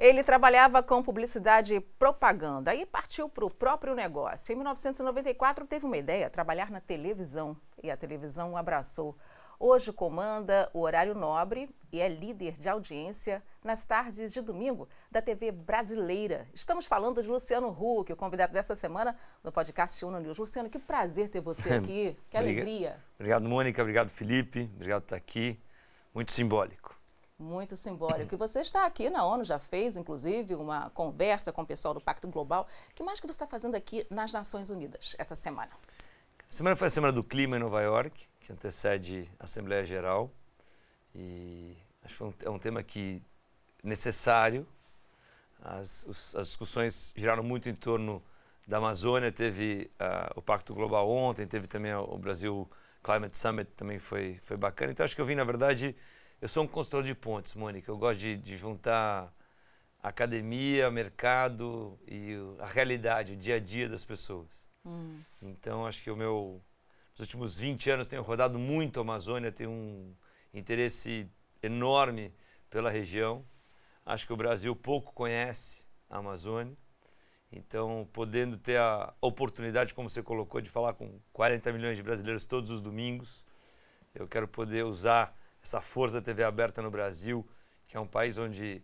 Ele trabalhava com publicidade e propaganda e partiu para o próprio negócio. Em 1994 teve uma ideia, trabalhar na televisão, e a televisão o abraçou. Hoje comanda o horário nobre e é líder de audiência nas tardes de domingo da TV brasileira. Estamos falando de Luciano Huck, o convidado dessa semana no podcast Uno News. Luciano, que prazer ter você aqui, que alegria. Obrigado, Mônica, obrigado, Felipe, obrigado por estar aqui. Muito simbólico. Muito simbólico. E você está aqui na ONU, já fez, inclusive, uma conversa com o pessoal do Pacto Global. O que mais que você está fazendo aqui nas Nações Unidas essa semana? A semana foi a Semana do Clima em Nova York que antecede a Assembleia Geral. E acho que um, é um tema que necessário. As, os, as discussões giraram muito em torno da Amazônia. Teve uh, o Pacto Global ontem, teve também o Brasil Climate Summit, também foi, foi bacana. Então acho que eu vim, na verdade, eu sou um construtor de pontes, Mônica. Eu gosto de, de juntar academia, mercado e a realidade, o dia a dia das pessoas. Hum. Então acho que o meu nos últimos 20 anos tenho rodado muito a Amazônia, tenho um interesse enorme pela região. Acho que o Brasil pouco conhece a Amazônia. Então, podendo ter a oportunidade, como você colocou, de falar com 40 milhões de brasileiros todos os domingos, eu quero poder usar essa força da TV aberta no Brasil, que é um país onde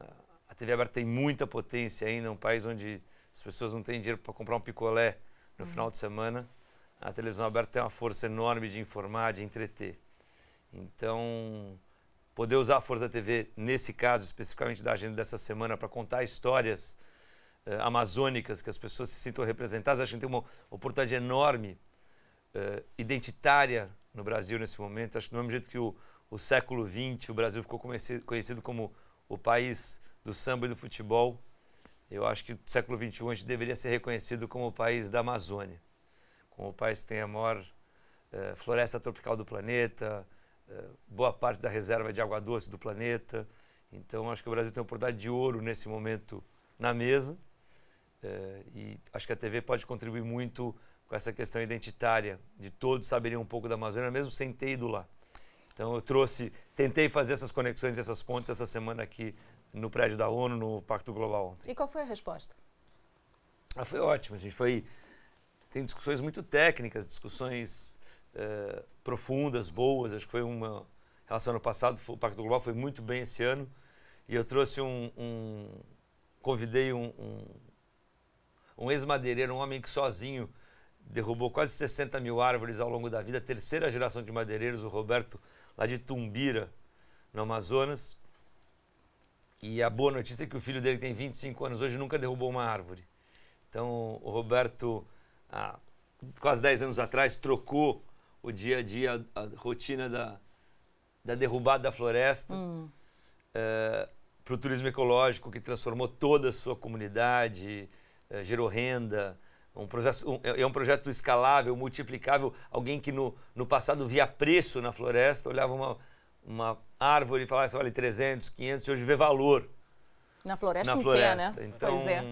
ah, a TV aberta tem muita potência ainda, um país onde as pessoas não têm dinheiro para comprar um picolé no uhum. final de semana a televisão aberta tem uma força enorme de informar, de entreter. Então, poder usar a Força da TV, nesse caso especificamente da agenda dessa semana, para contar histórias uh, amazônicas, que as pessoas se sintam representadas, acho que tem uma oportunidade enorme, uh, identitária no Brasil nesse momento. Acho que do mesmo jeito que o, o século XX, o Brasil ficou conhecido como o país do samba e do futebol, eu acho que o século XXI a gente deveria ser reconhecido como o país da Amazônia com o país que tem a maior uh, floresta tropical do planeta, uh, boa parte da reserva de água doce do planeta. Então, acho que o Brasil tem uma oportunidade de ouro nesse momento na mesa. Uh, e acho que a TV pode contribuir muito com essa questão identitária, de todos saberem um pouco da Amazônia, mesmo sem ter ido lá. Então, eu trouxe, tentei fazer essas conexões, essas pontes essa semana aqui no prédio da ONU, no Pacto Global ontem. E qual foi a resposta? Ah, foi ótimo. A gente foi tem discussões muito técnicas, discussões é, profundas, boas. Acho que foi uma. Em relação ao ano passado, o Pacto Global foi muito bem esse ano. E eu trouxe um. um convidei um, um, um ex-madeireiro, um homem que sozinho derrubou quase 60 mil árvores ao longo da vida, terceira geração de madeireiros, o Roberto, lá de Tumbira, no Amazonas. E a boa notícia é que o filho dele, tem 25 anos hoje, nunca derrubou uma árvore. Então, o Roberto há quase 10 anos atrás, trocou o dia a dia, a, a rotina da, da derrubada da floresta hum. é, para o turismo ecológico, que transformou toda a sua comunidade, é, gerou renda. Um processo, um, é, é um projeto escalável, multiplicável. Alguém que no, no passado via preço na floresta, olhava uma, uma árvore e falava, essa vale 300, 500, e hoje vê valor. Na floresta na inteira, né? Então, pois é.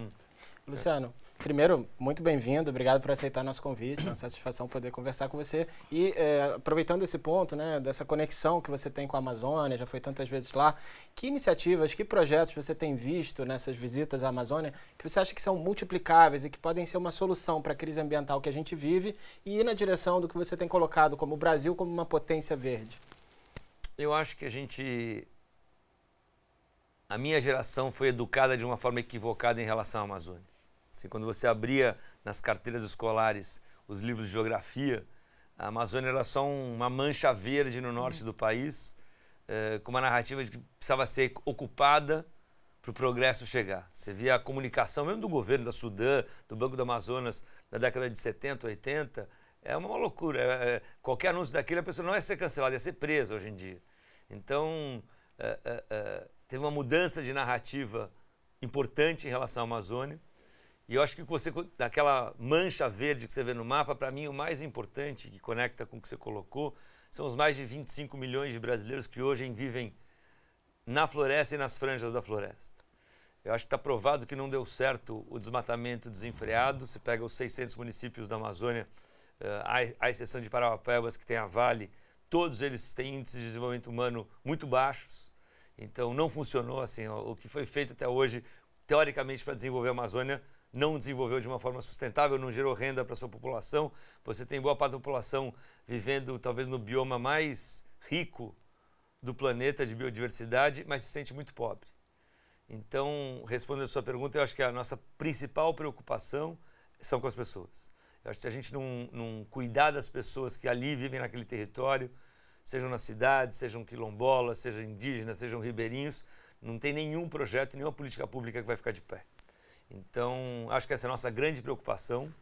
Luciano, Primeiro, muito bem-vindo, obrigado por aceitar nosso convite, é uma satisfação poder conversar com você. E é, aproveitando esse ponto, né, dessa conexão que você tem com a Amazônia, já foi tantas vezes lá, que iniciativas, que projetos você tem visto nessas visitas à Amazônia que você acha que são multiplicáveis e que podem ser uma solução para a crise ambiental que a gente vive e ir na direção do que você tem colocado como o Brasil como uma potência verde? Eu acho que a gente. A minha geração foi educada de uma forma equivocada em relação à Amazônia. Assim, quando você abria nas carteiras escolares os livros de geografia, a Amazônia era só uma mancha verde no norte do país, eh, com uma narrativa de que precisava ser ocupada para o progresso chegar. Você via a comunicação, mesmo do governo da Sudã, do Banco do Amazonas, da década de 70, 80, é uma loucura. É, é, qualquer anúncio daquele, a pessoa não ia ser cancelada, ia ser presa hoje em dia. Então, é, é, é teve uma mudança de narrativa importante em relação à Amazônia. E eu acho que você, daquela mancha verde que você vê no mapa, para mim o mais importante, que conecta com o que você colocou, são os mais de 25 milhões de brasileiros que hoje vivem na floresta e nas franjas da floresta. Eu acho que está provado que não deu certo o desmatamento desenfreado. Você pega os 600 municípios da Amazônia, uh, à exceção de Parauapebas, que tem a Vale, todos eles têm índices de desenvolvimento humano muito baixos. Então não funcionou assim. O que foi feito até hoje, teoricamente, para desenvolver a Amazônia, não desenvolveu de uma forma sustentável, não gerou renda para sua população. Você tem boa parte da população vivendo talvez no bioma mais rico do planeta de biodiversidade, mas se sente muito pobre. Então, respondendo a sua pergunta, eu acho que a nossa principal preocupação são com as pessoas. Eu acho que se a gente não, não cuidar das pessoas que ali vivem naquele território, sejam na cidade, sejam quilombolas, sejam indígenas, sejam ribeirinhos, não tem nenhum projeto, nenhuma política pública que vai ficar de pé. Então, acho que essa é a nossa grande preocupação.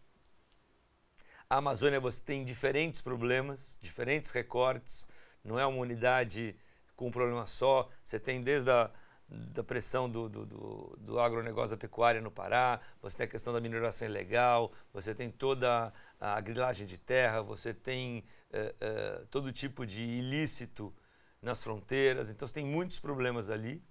A Amazônia você tem diferentes problemas, diferentes recortes, não é uma unidade com um problema só. Você tem desde a da pressão do, do, do, do, agronegócio da pecuária no Pará, você tem a questão da mineração ilegal, você tem toda a, grilagem de terra, você tem uh, uh, todo tipo de ilícito nas fronteiras, então você tem muitos problemas ali.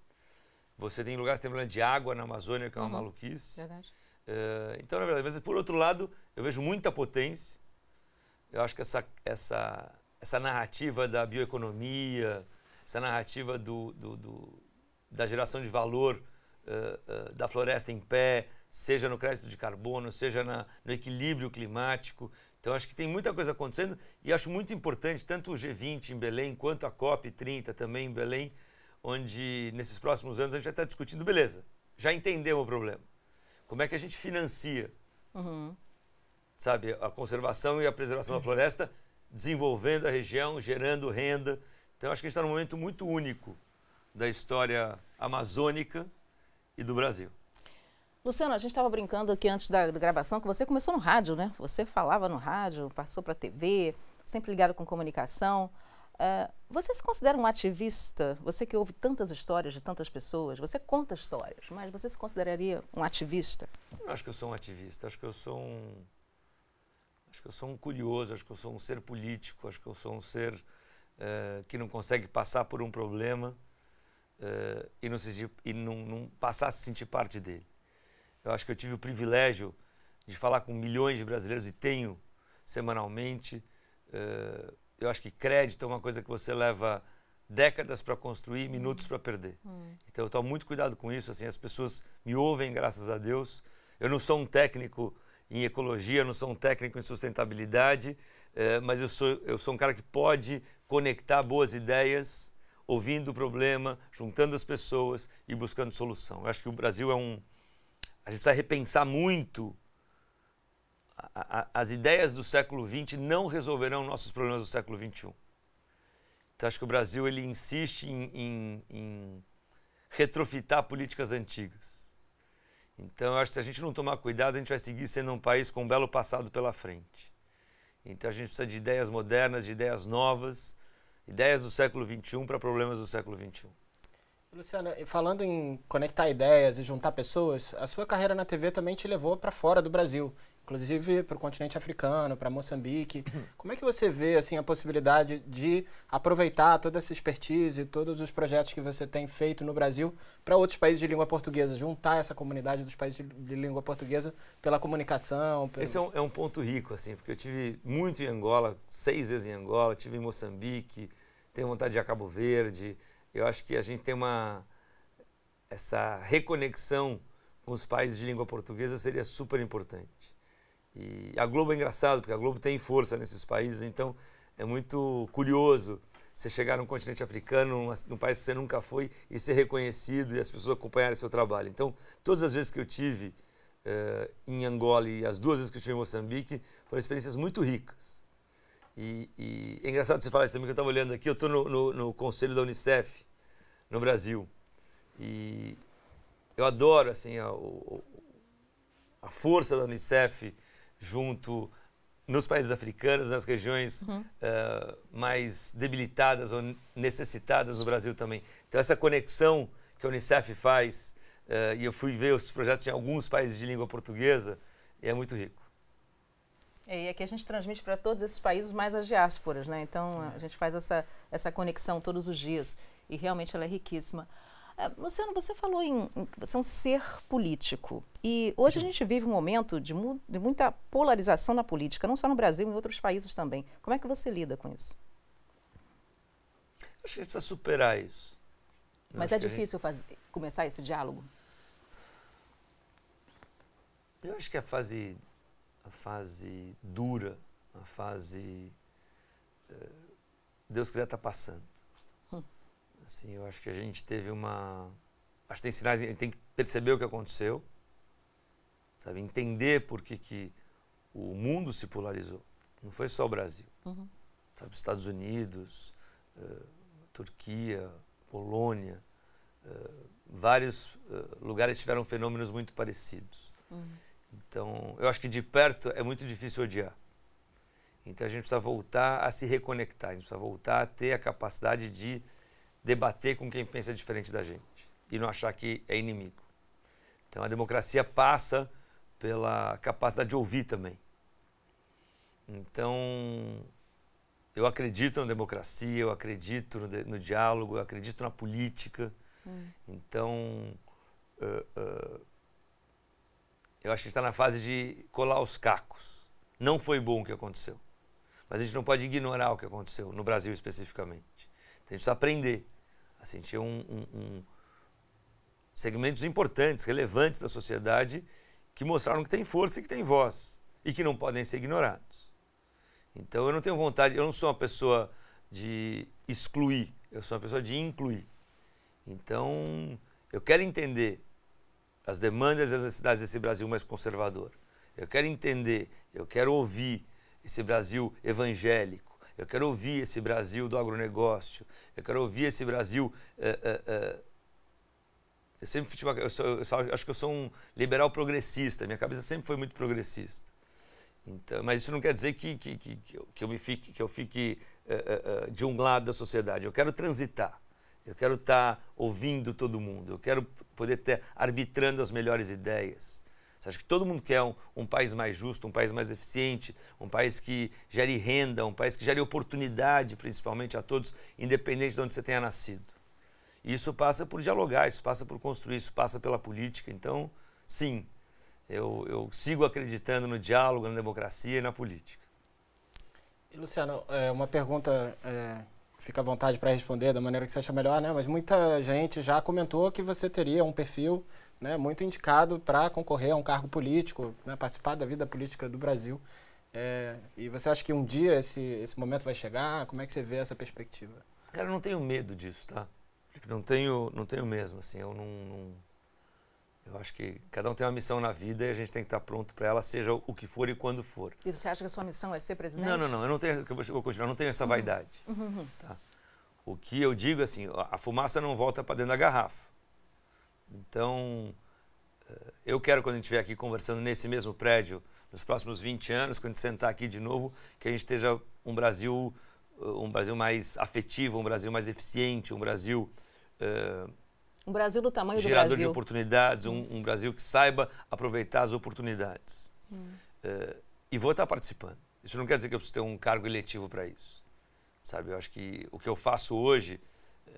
Você tem lugares que tem problema de água na Amazônia, que é uma uhum. maluquice. Verdade. Uh, então, na verdade, mas por outro lado, eu vejo muita potência. Eu acho que essa, essa, essa narrativa da bioeconomia, essa narrativa do, do, do da geração de valor uh, uh, da floresta em pé, seja no crédito de carbono, seja na, no equilíbrio climático. Então, acho que tem muita coisa acontecendo e acho muito importante, tanto o G20 em Belém, quanto a COP30 também em Belém, onde nesses próximos anos a gente vai estar discutindo, beleza, já entendemos o problema. Como é que a gente financia, uhum. sabe, a conservação e a preservação uhum. da floresta, desenvolvendo a região, gerando renda. Então, acho que a gente está num momento muito único da história amazônica e do Brasil. Luciano, a gente estava brincando aqui antes da, da, gravação que você começou no rádio, né? Você falava no rádio, passou para a TV, sempre ligado com comunicação. Uh, você se considera um ativista? Você que ouve tantas histórias de tantas pessoas, você conta histórias, mas você se consideraria um ativista? Eu acho que eu sou um ativista, acho que eu sou um. Acho que eu sou um curioso, acho que eu sou um ser político, acho que eu sou um ser uh, que não consegue passar por um problema uh, e, não, se, e não, não passar a se sentir parte dele. Eu acho que eu tive o privilégio de falar com milhões de brasileiros e tenho semanalmente. Uh, eu acho que crédito é uma coisa que você leva décadas para construir, minutos para perder. Hum. Então eu tomo muito cuidado com isso. Assim, as pessoas me ouvem, graças a Deus. Eu não sou um técnico em ecologia, não sou um técnico em sustentabilidade, uh, mas eu sou, eu sou um cara que pode conectar boas ideias ouvindo o problema, juntando as pessoas e buscando solução. Eu acho que o Brasil é um. A gente precisa repensar muito. A, as ideias do século XX não resolverão nossos problemas do século XXI. Então, acho que o Brasil ele insiste em, em, em retrofitar políticas antigas. Então, acho que se a gente não tomar cuidado, a gente vai seguir sendo um país com um belo passado pela frente. Então, a gente precisa de ideias modernas, de ideias novas ideias do século XXI para problemas do século XXI. Luciana, falando em conectar ideias e juntar pessoas, a sua carreira na TV também te levou para fora do Brasil, inclusive para o continente africano, para Moçambique. Como é que você vê assim a possibilidade de aproveitar toda essa expertise, todos os projetos que você tem feito no Brasil para outros países de língua portuguesa, juntar essa comunidade dos países de língua portuguesa pela comunicação? Pelo... Esse é um, é um ponto rico, assim, porque eu tive muito em Angola, seis vezes em Angola, tive em Moçambique, tenho vontade de ir a Cabo Verde. Eu acho que a gente tem uma essa reconexão com os países de língua portuguesa seria super importante. E a Globo é engraçado, porque a Globo tem força nesses países, então é muito curioso você chegar num continente africano, num, país que você nunca foi, e ser reconhecido e as pessoas acompanharem seu trabalho. Então, todas as vezes que eu tive uh, em Angola e as duas vezes que eu tive em Moçambique, foram experiências muito ricas. E, e, é engraçado você falar isso também, que eu estava olhando aqui, eu estou no, no, no, conselho da Unicef, no Brasil. E eu adoro assim, a, a força da Unicef junto nos países africanos, nas regiões uhum. uh, mais debilitadas ou necessitadas no Brasil também. Então essa conexão que a Unicef faz, uh, e eu fui ver os projetos em alguns países de língua portuguesa, é muito rico. É, e aqui a gente transmite para todos esses países mais as diásporas, né? Então a gente faz essa, essa conexão todos os dias e realmente ela é riquíssima. É, Luciano, você falou em, em você é um ser político e hoje a gente vive um momento de, mu de muita polarização na política, não só no Brasil, em outros países também. Como é que você lida com isso? Acho que a gente precisa superar isso. Mas é difícil gente... fazer, começar esse diálogo? Eu acho que a fase, a fase dura, a fase uh, Deus quiser está passando. Assim, eu acho que a gente teve uma, acho que tem sinais, a gente tem que perceber o que aconteceu, sabe, entender por que que o mundo se polarizou. Não foi só o Brasil, uhum. sabe, Estados Unidos, uh, Turquia, Polônia, uh, vários uh, lugares tiveram fenômenos muito parecidos. Uhum. Então, eu acho que de perto é muito difícil odiar. Então, a gente precisa voltar a se reconectar, a gente precisa voltar a ter a capacidade de debater com quem pensa diferente da gente e não achar que é inimigo. Então, a democracia passa pela capacidade de ouvir também. Então, eu acredito na democracia, eu acredito no, no diálogo, eu acredito na política. Hum. Então, uh, uh, eu acho que está na fase de colar os cacos. Não foi bom o que aconteceu. Mas a gente não pode ignorar o que aconteceu, no Brasil especificamente. Então a gente precisa aprender a sentir um, um, um segmentos importantes, relevantes da sociedade, que mostraram que tem força e que tem voz e que não podem ser ignorados. Então eu não tenho vontade, eu não sou uma pessoa de excluir, eu sou uma pessoa de incluir. Então eu quero entender as demandas e as necessidades desse Brasil mais conservador. Eu quero entender, eu quero ouvir esse Brasil evangélico. Eu quero ouvir esse Brasil do agronegócio. Eu quero ouvir esse Brasil. Uh, uh, uh, eu sempre tipo, eu, sou, eu, sou, acho que eu sou um liberal progressista. Minha cabeça sempre foi muito progressista. Então, mas isso não quer dizer que, que, que, que eu me fique, que eu fique de um lado da sociedade. Eu quero transitar. Eu quero estar tá ouvindo todo mundo. Eu quero poder estar arbitrando as melhores ideias. Você acha que todo mundo quer um, um, país mais justo, um país mais eficiente, um país que gere renda, um país que gere oportunidade, principalmente a todos, independente de onde você tenha nascido. E isso passa por dialogar, isso passa por construir, isso passa pela política. Então, sim, eu, eu sigo acreditando no diálogo, na democracia e na política. E, Luciano, é, uma pergunta é, fica à vontade para responder da maneira que você acha melhor, né? Mas muita gente já comentou que você teria um perfil né, muito indicado para concorrer a um cargo político, né, participar da vida política do Brasil. É, e você acha que um dia esse, esse momento vai chegar? Como é que você vê essa perspectiva? Cara, eu não tenho medo disso, tá? Não tenho, não tenho mesmo, assim, eu não, não eu acho que cada um tem uma missão na vida e a gente tem que estar pronto para ela, seja o que for e quando for. E você acha que a sua missão é ser presidente? Não, não, não. Eu não tenho, eu vou continuar, eu não tenho essa uhum. vaidade. Uhum. uhum. Tá? O que eu digo é assim, a fumaça não volta para dentro da garrafa. Então, eh, eu quero quando a gente estiver aqui conversando nesse mesmo prédio, nos próximos 20 anos, quando a gente sentar aqui de novo, que a gente esteja um Brasil, eh, um Brasil mais afetivo, um Brasil mais eficiente, um Brasil uh, um Brasil do tamanho do Brasil. Gerador de oportunidades, um, um, Brasil que saiba aproveitar as oportunidades. Hum. Uh, e vou estar participando. Isso não quer dizer que eu preciso ter um cargo eletivo para isso. Sabe, eu acho que o que eu faço hoje uh,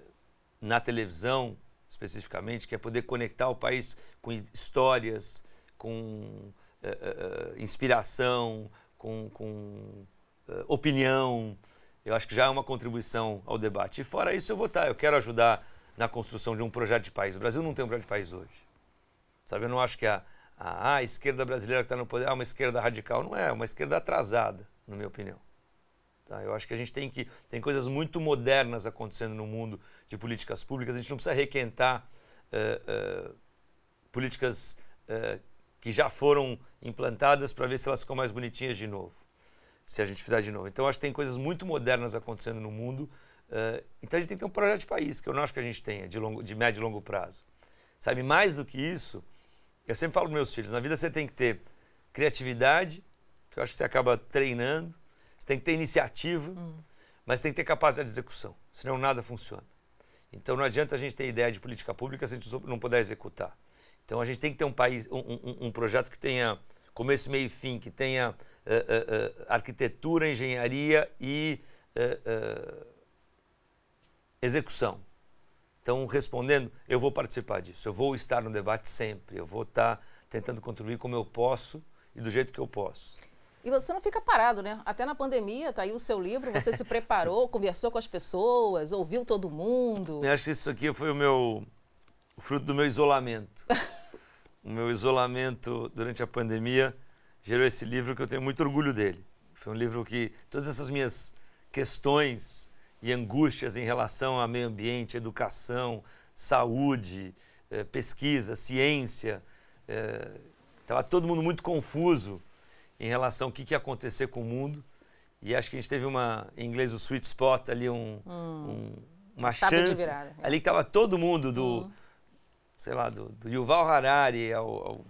na televisão, especificamente, que é poder conectar o país com histórias, com uh, inspiração, com, com opinião, eu acho que já é uma contribuição ao debate. E fora isso, eu vou estar. Eu quero ajudar na construção de um projeto de país. O Brasil não tem um projeto de país hoje. Sabe, eu não acho que a, a, a esquerda brasileira que está no poder é uma esquerda radical. Não é, é uma esquerda atrasada, na minha opinião. Tá? Eu acho que a gente tem que. Tem coisas muito modernas acontecendo no mundo de políticas públicas. A gente não precisa requentar uh, uh, políticas uh, que já foram implantadas para ver se elas ficam mais bonitinhas de novo. Se a gente fizer de novo. Então, acho que tem coisas muito modernas acontecendo no mundo Uh, então a gente tem que ter um projeto de país, que eu não acho que a gente tenha, de, longo, de médio e longo prazo. Sabe, mais do que isso, eu sempre falo para meus filhos, na vida você tem que ter criatividade, que eu acho que você acaba treinando, você tem que ter iniciativa, hum. mas tem que ter capacidade de execução, senão nada funciona. Então não adianta a gente ter ideia de política pública se a gente não puder executar. Então a gente tem que ter um país, um, um, um projeto que tenha começo, meio e fim, que tenha uh, uh, arquitetura, engenharia e execução. Então, respondendo, eu vou participar disso, eu vou estar no debate sempre, eu vou estar tentando contribuir como eu posso e do jeito que eu posso. E você não fica parado, né? Até na pandemia, tá aí o seu livro, você se preparou, conversou com as pessoas, ouviu todo mundo. Eu acho que isso aqui foi o meu o fruto do meu isolamento. o meu isolamento durante a pandemia gerou esse livro que eu tenho muito orgulho dele. Foi um livro que todas essas minhas questões e angústias em relação ao meio ambiente, educação, saúde, eh, pesquisa, ciência, estava eh, todo mundo muito confuso em relação ao que, que ia acontecer com o mundo. E acho que a gente teve uma, em inglês, o sweet spot ali, um, hum. um uma chance. Virada, é. Ali que estava todo mundo do, hum. sei lá, do, do Yuval Harari, ao, ao,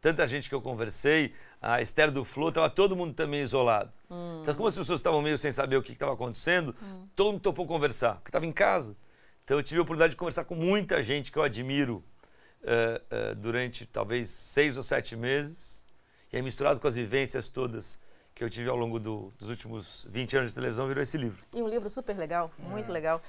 tanta gente que eu conversei, a Esther do Flow, estava todo mundo também isolado. Hum. Então, como as pessoas estavam meio sem saber o que estava acontecendo, hum. todo mundo topou conversar, porque estava em casa. Então, eu tive a oportunidade de conversar com muita gente que eu admiro uh, uh, durante talvez seis ou sete meses e aí, misturado com as vivências todas que eu tive ao longo do, dos últimos 20 anos de televisão, virou esse livro. E um livro super legal, muito é. legal.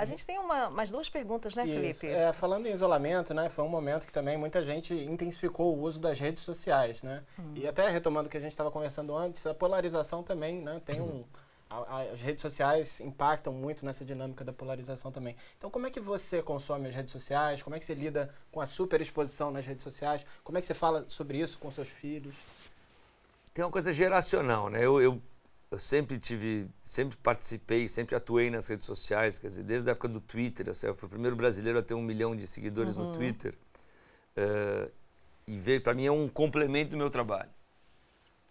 A gente tem uma, mais duas perguntas, né, Isso. Felipe? É, falando em isolamento, né, foi um momento que também muita gente intensificou o uso das redes sociais, né? Hum. E até retomando o que a gente estava conversando antes, a polarização também, né, tem um as redes sociais impactam muito nessa dinâmica da polarização também. Então, como é que você consome as redes sociais? Como é que você lida com a superexposição nas redes sociais? Como é que você fala sobre isso com seus filhos? Tem uma coisa geracional, né? Eu, eu, eu sempre tive, sempre participei, sempre atuei nas redes sociais, quer dizer, desde a época do Twitter. Eu fui o primeiro brasileiro a ter um milhão de seguidores uhum. no Twitter. Uh, e veio, para mim, é um complemento do meu trabalho.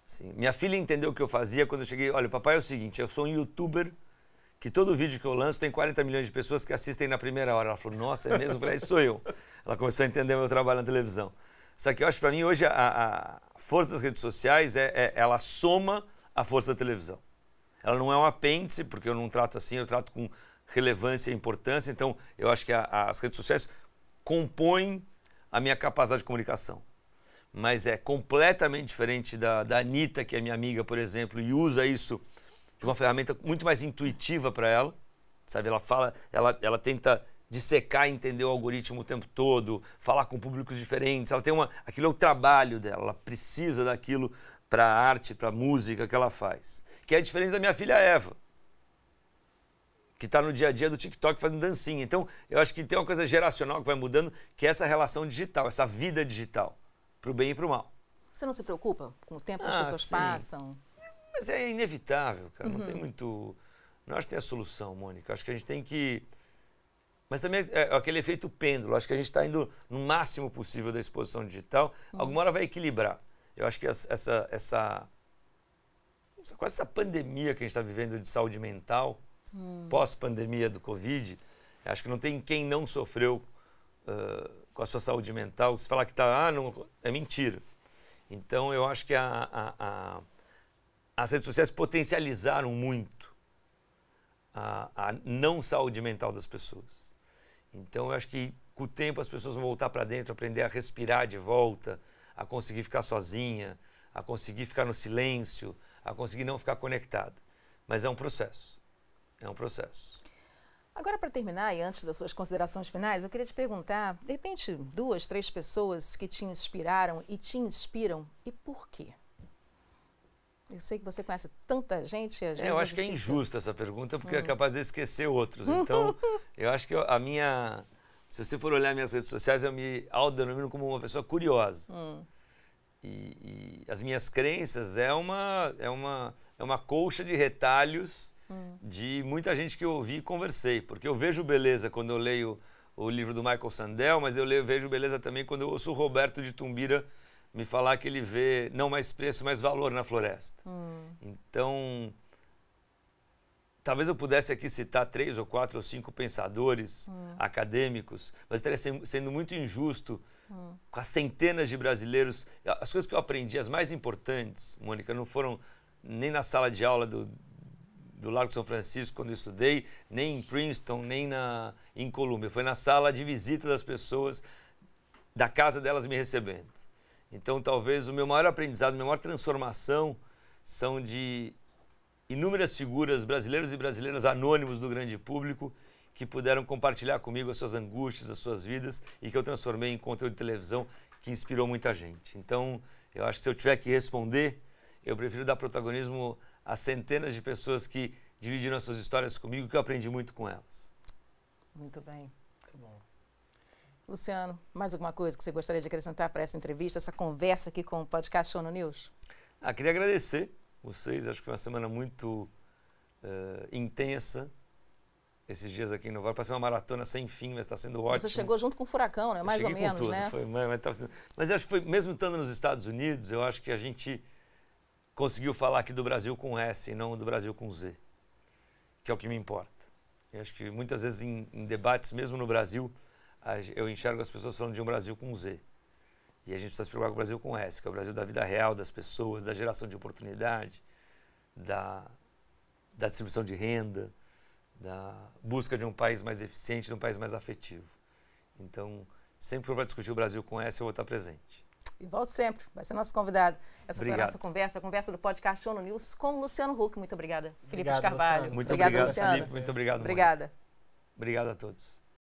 Sim. Minha filha entendeu o que eu fazia quando eu cheguei. Olha, papai é o seguinte: eu sou um youtuber que todo vídeo que eu lanço tem 40 milhões de pessoas que assistem na primeira hora. Ela falou: Nossa, é mesmo? Eu falei: Sou eu. Ela começou a entender meu trabalho na televisão. Só que eu acho que para mim hoje a, a, força das redes sociais é, é, ela soma a força da televisão. Ela não é um apêndice, porque eu não trato assim, eu trato com relevância e importância. Então eu acho que a, as redes sociais compõem a minha capacidade de comunicação mas é completamente diferente da, da Anitta, que é minha amiga, por exemplo, e usa isso de uma ferramenta muito mais intuitiva para ela. Sabe, ela fala, ela, ela tenta dissecar e entender o algoritmo o tempo todo, falar com públicos diferentes. Ela tem uma, aquilo é o trabalho dela, ela precisa daquilo para a arte, para a música que ela faz. Que é diferente da minha filha Eva, que está no dia a dia do TikTok fazendo dancinha. Então, eu acho que tem uma coisa geracional que vai mudando, que é essa relação digital, essa vida digital para o bem e para o mal. Você não se preocupa com o tempo que ah, as pessoas sim. passam? Mas é inevitável, cara. Uhum. Não tem uhum. muito. Não acho que tem a solução, Mônica. Acho que a gente tem que. Mas também é aquele efeito pêndulo. Acho que a gente está indo no máximo possível da exposição digital. Uhum. Alguma hora vai equilibrar. Eu acho que essa, essa, quase essa pandemia que a gente está vivendo de saúde mental, hum. pós-pandemia do Covid, acho que não tem quem não sofreu uh, com a sua saúde mental, se falar que está, ah, não, é mentira. Então, eu acho que a, a, a, as redes sociais potencializaram muito a, a não saúde mental das pessoas. Então, eu acho que com o tempo as pessoas vão voltar para dentro, aprender a respirar de volta, a conseguir ficar sozinha, a conseguir ficar no silêncio, a conseguir não ficar conectada. Mas é um processo. É um processo. Agora, para terminar, e antes das suas considerações finais, eu queria te perguntar, de repente, duas, três pessoas que te inspiraram e te inspiram, e por quê? Eu sei que você conhece tanta gente. Às é, eu acho é que é injusta essa pergunta, porque é hum. é capaz de esquecer outros. Então, eu acho que a minha. Se você for olhar minhas redes sociais, eu me autodenomino como uma pessoa curiosa. Hum. E, e, as minhas crenças é uma, é, uma, é uma colcha de retalhos de muita gente que eu ouvi e conversei, porque eu vejo beleza quando eu leio o livro do Michael Sandel, mas eu leio, vejo beleza também quando eu ouço o Roberto de Tumbira me falar que ele vê não mais preço, mas valor na floresta. Hum. Então, talvez eu pudesse aqui citar três ou quatro ou cinco pensadores hum. acadêmicos, mas estaria sendo muito injusto hum. com as centenas de brasileiros. As coisas que eu aprendi, as mais importantes, Mônica, não foram nem na sala de aula do, do Largo de São Francisco quando eu estudei, nem em Princeton, nem na, em Columbia. Foi na sala de visita das pessoas, da casa delas me recebendo. Então, talvez o meu maior aprendizado, a minha maior transformação são de inúmeras figuras brasileiros e brasileiras anônimos do grande público que puderam compartilhar comigo as suas angústias, as suas vidas e que eu transformei em conteúdo de televisão que inspirou muita gente. Então, eu acho que se eu tiver que responder, eu prefiro dar protagonismo a centenas de pessoas que dividiram as suas histórias comigo, que eu aprendi muito com elas. Muito bem. Muito bom. Luciano, mais alguma coisa que você gostaria de acrescentar para essa entrevista, essa conversa aqui com o podcast Show no News? Ah, queria agradecer vocês, acho que foi uma semana muito uh, intensa, esses dias aqui em Nova York. Passei uma maratona sem fim, mas está sendo ótimo. Você chegou junto com o furacão, né? Mais ou menos, tudo, né? Foi, mas, mas, sendo... mas acho que foi, mesmo estando nos Estados Unidos, eu acho que a gente conseguiu falar aqui do Brasil com S e não do Brasil com Z, que é o que me importa. Eu acho que muitas vezes em, em debates, mesmo no Brasil, eu enxergo as pessoas falando de um Brasil com Z. E a gente precisa se preocupar com o Brasil com S, que é o Brasil da vida real das pessoas, da geração de oportunidade, da, da distribuição de renda, da busca de um país mais eficiente, de um país mais afetivo. Então, sempre que eu vou discutir o Brasil com essa, eu vou estar presente. E volto sempre, vai ser nosso convidado. Essa obrigado. foi a nossa conversa, a conversa do podcast Show no News com o Luciano Huck. Muito obrigada. Felipe de Carvalho. Muito obrigado, obrigado Luciano. Felipe. Muito obrigado. Obrigada. Obrigado a todos.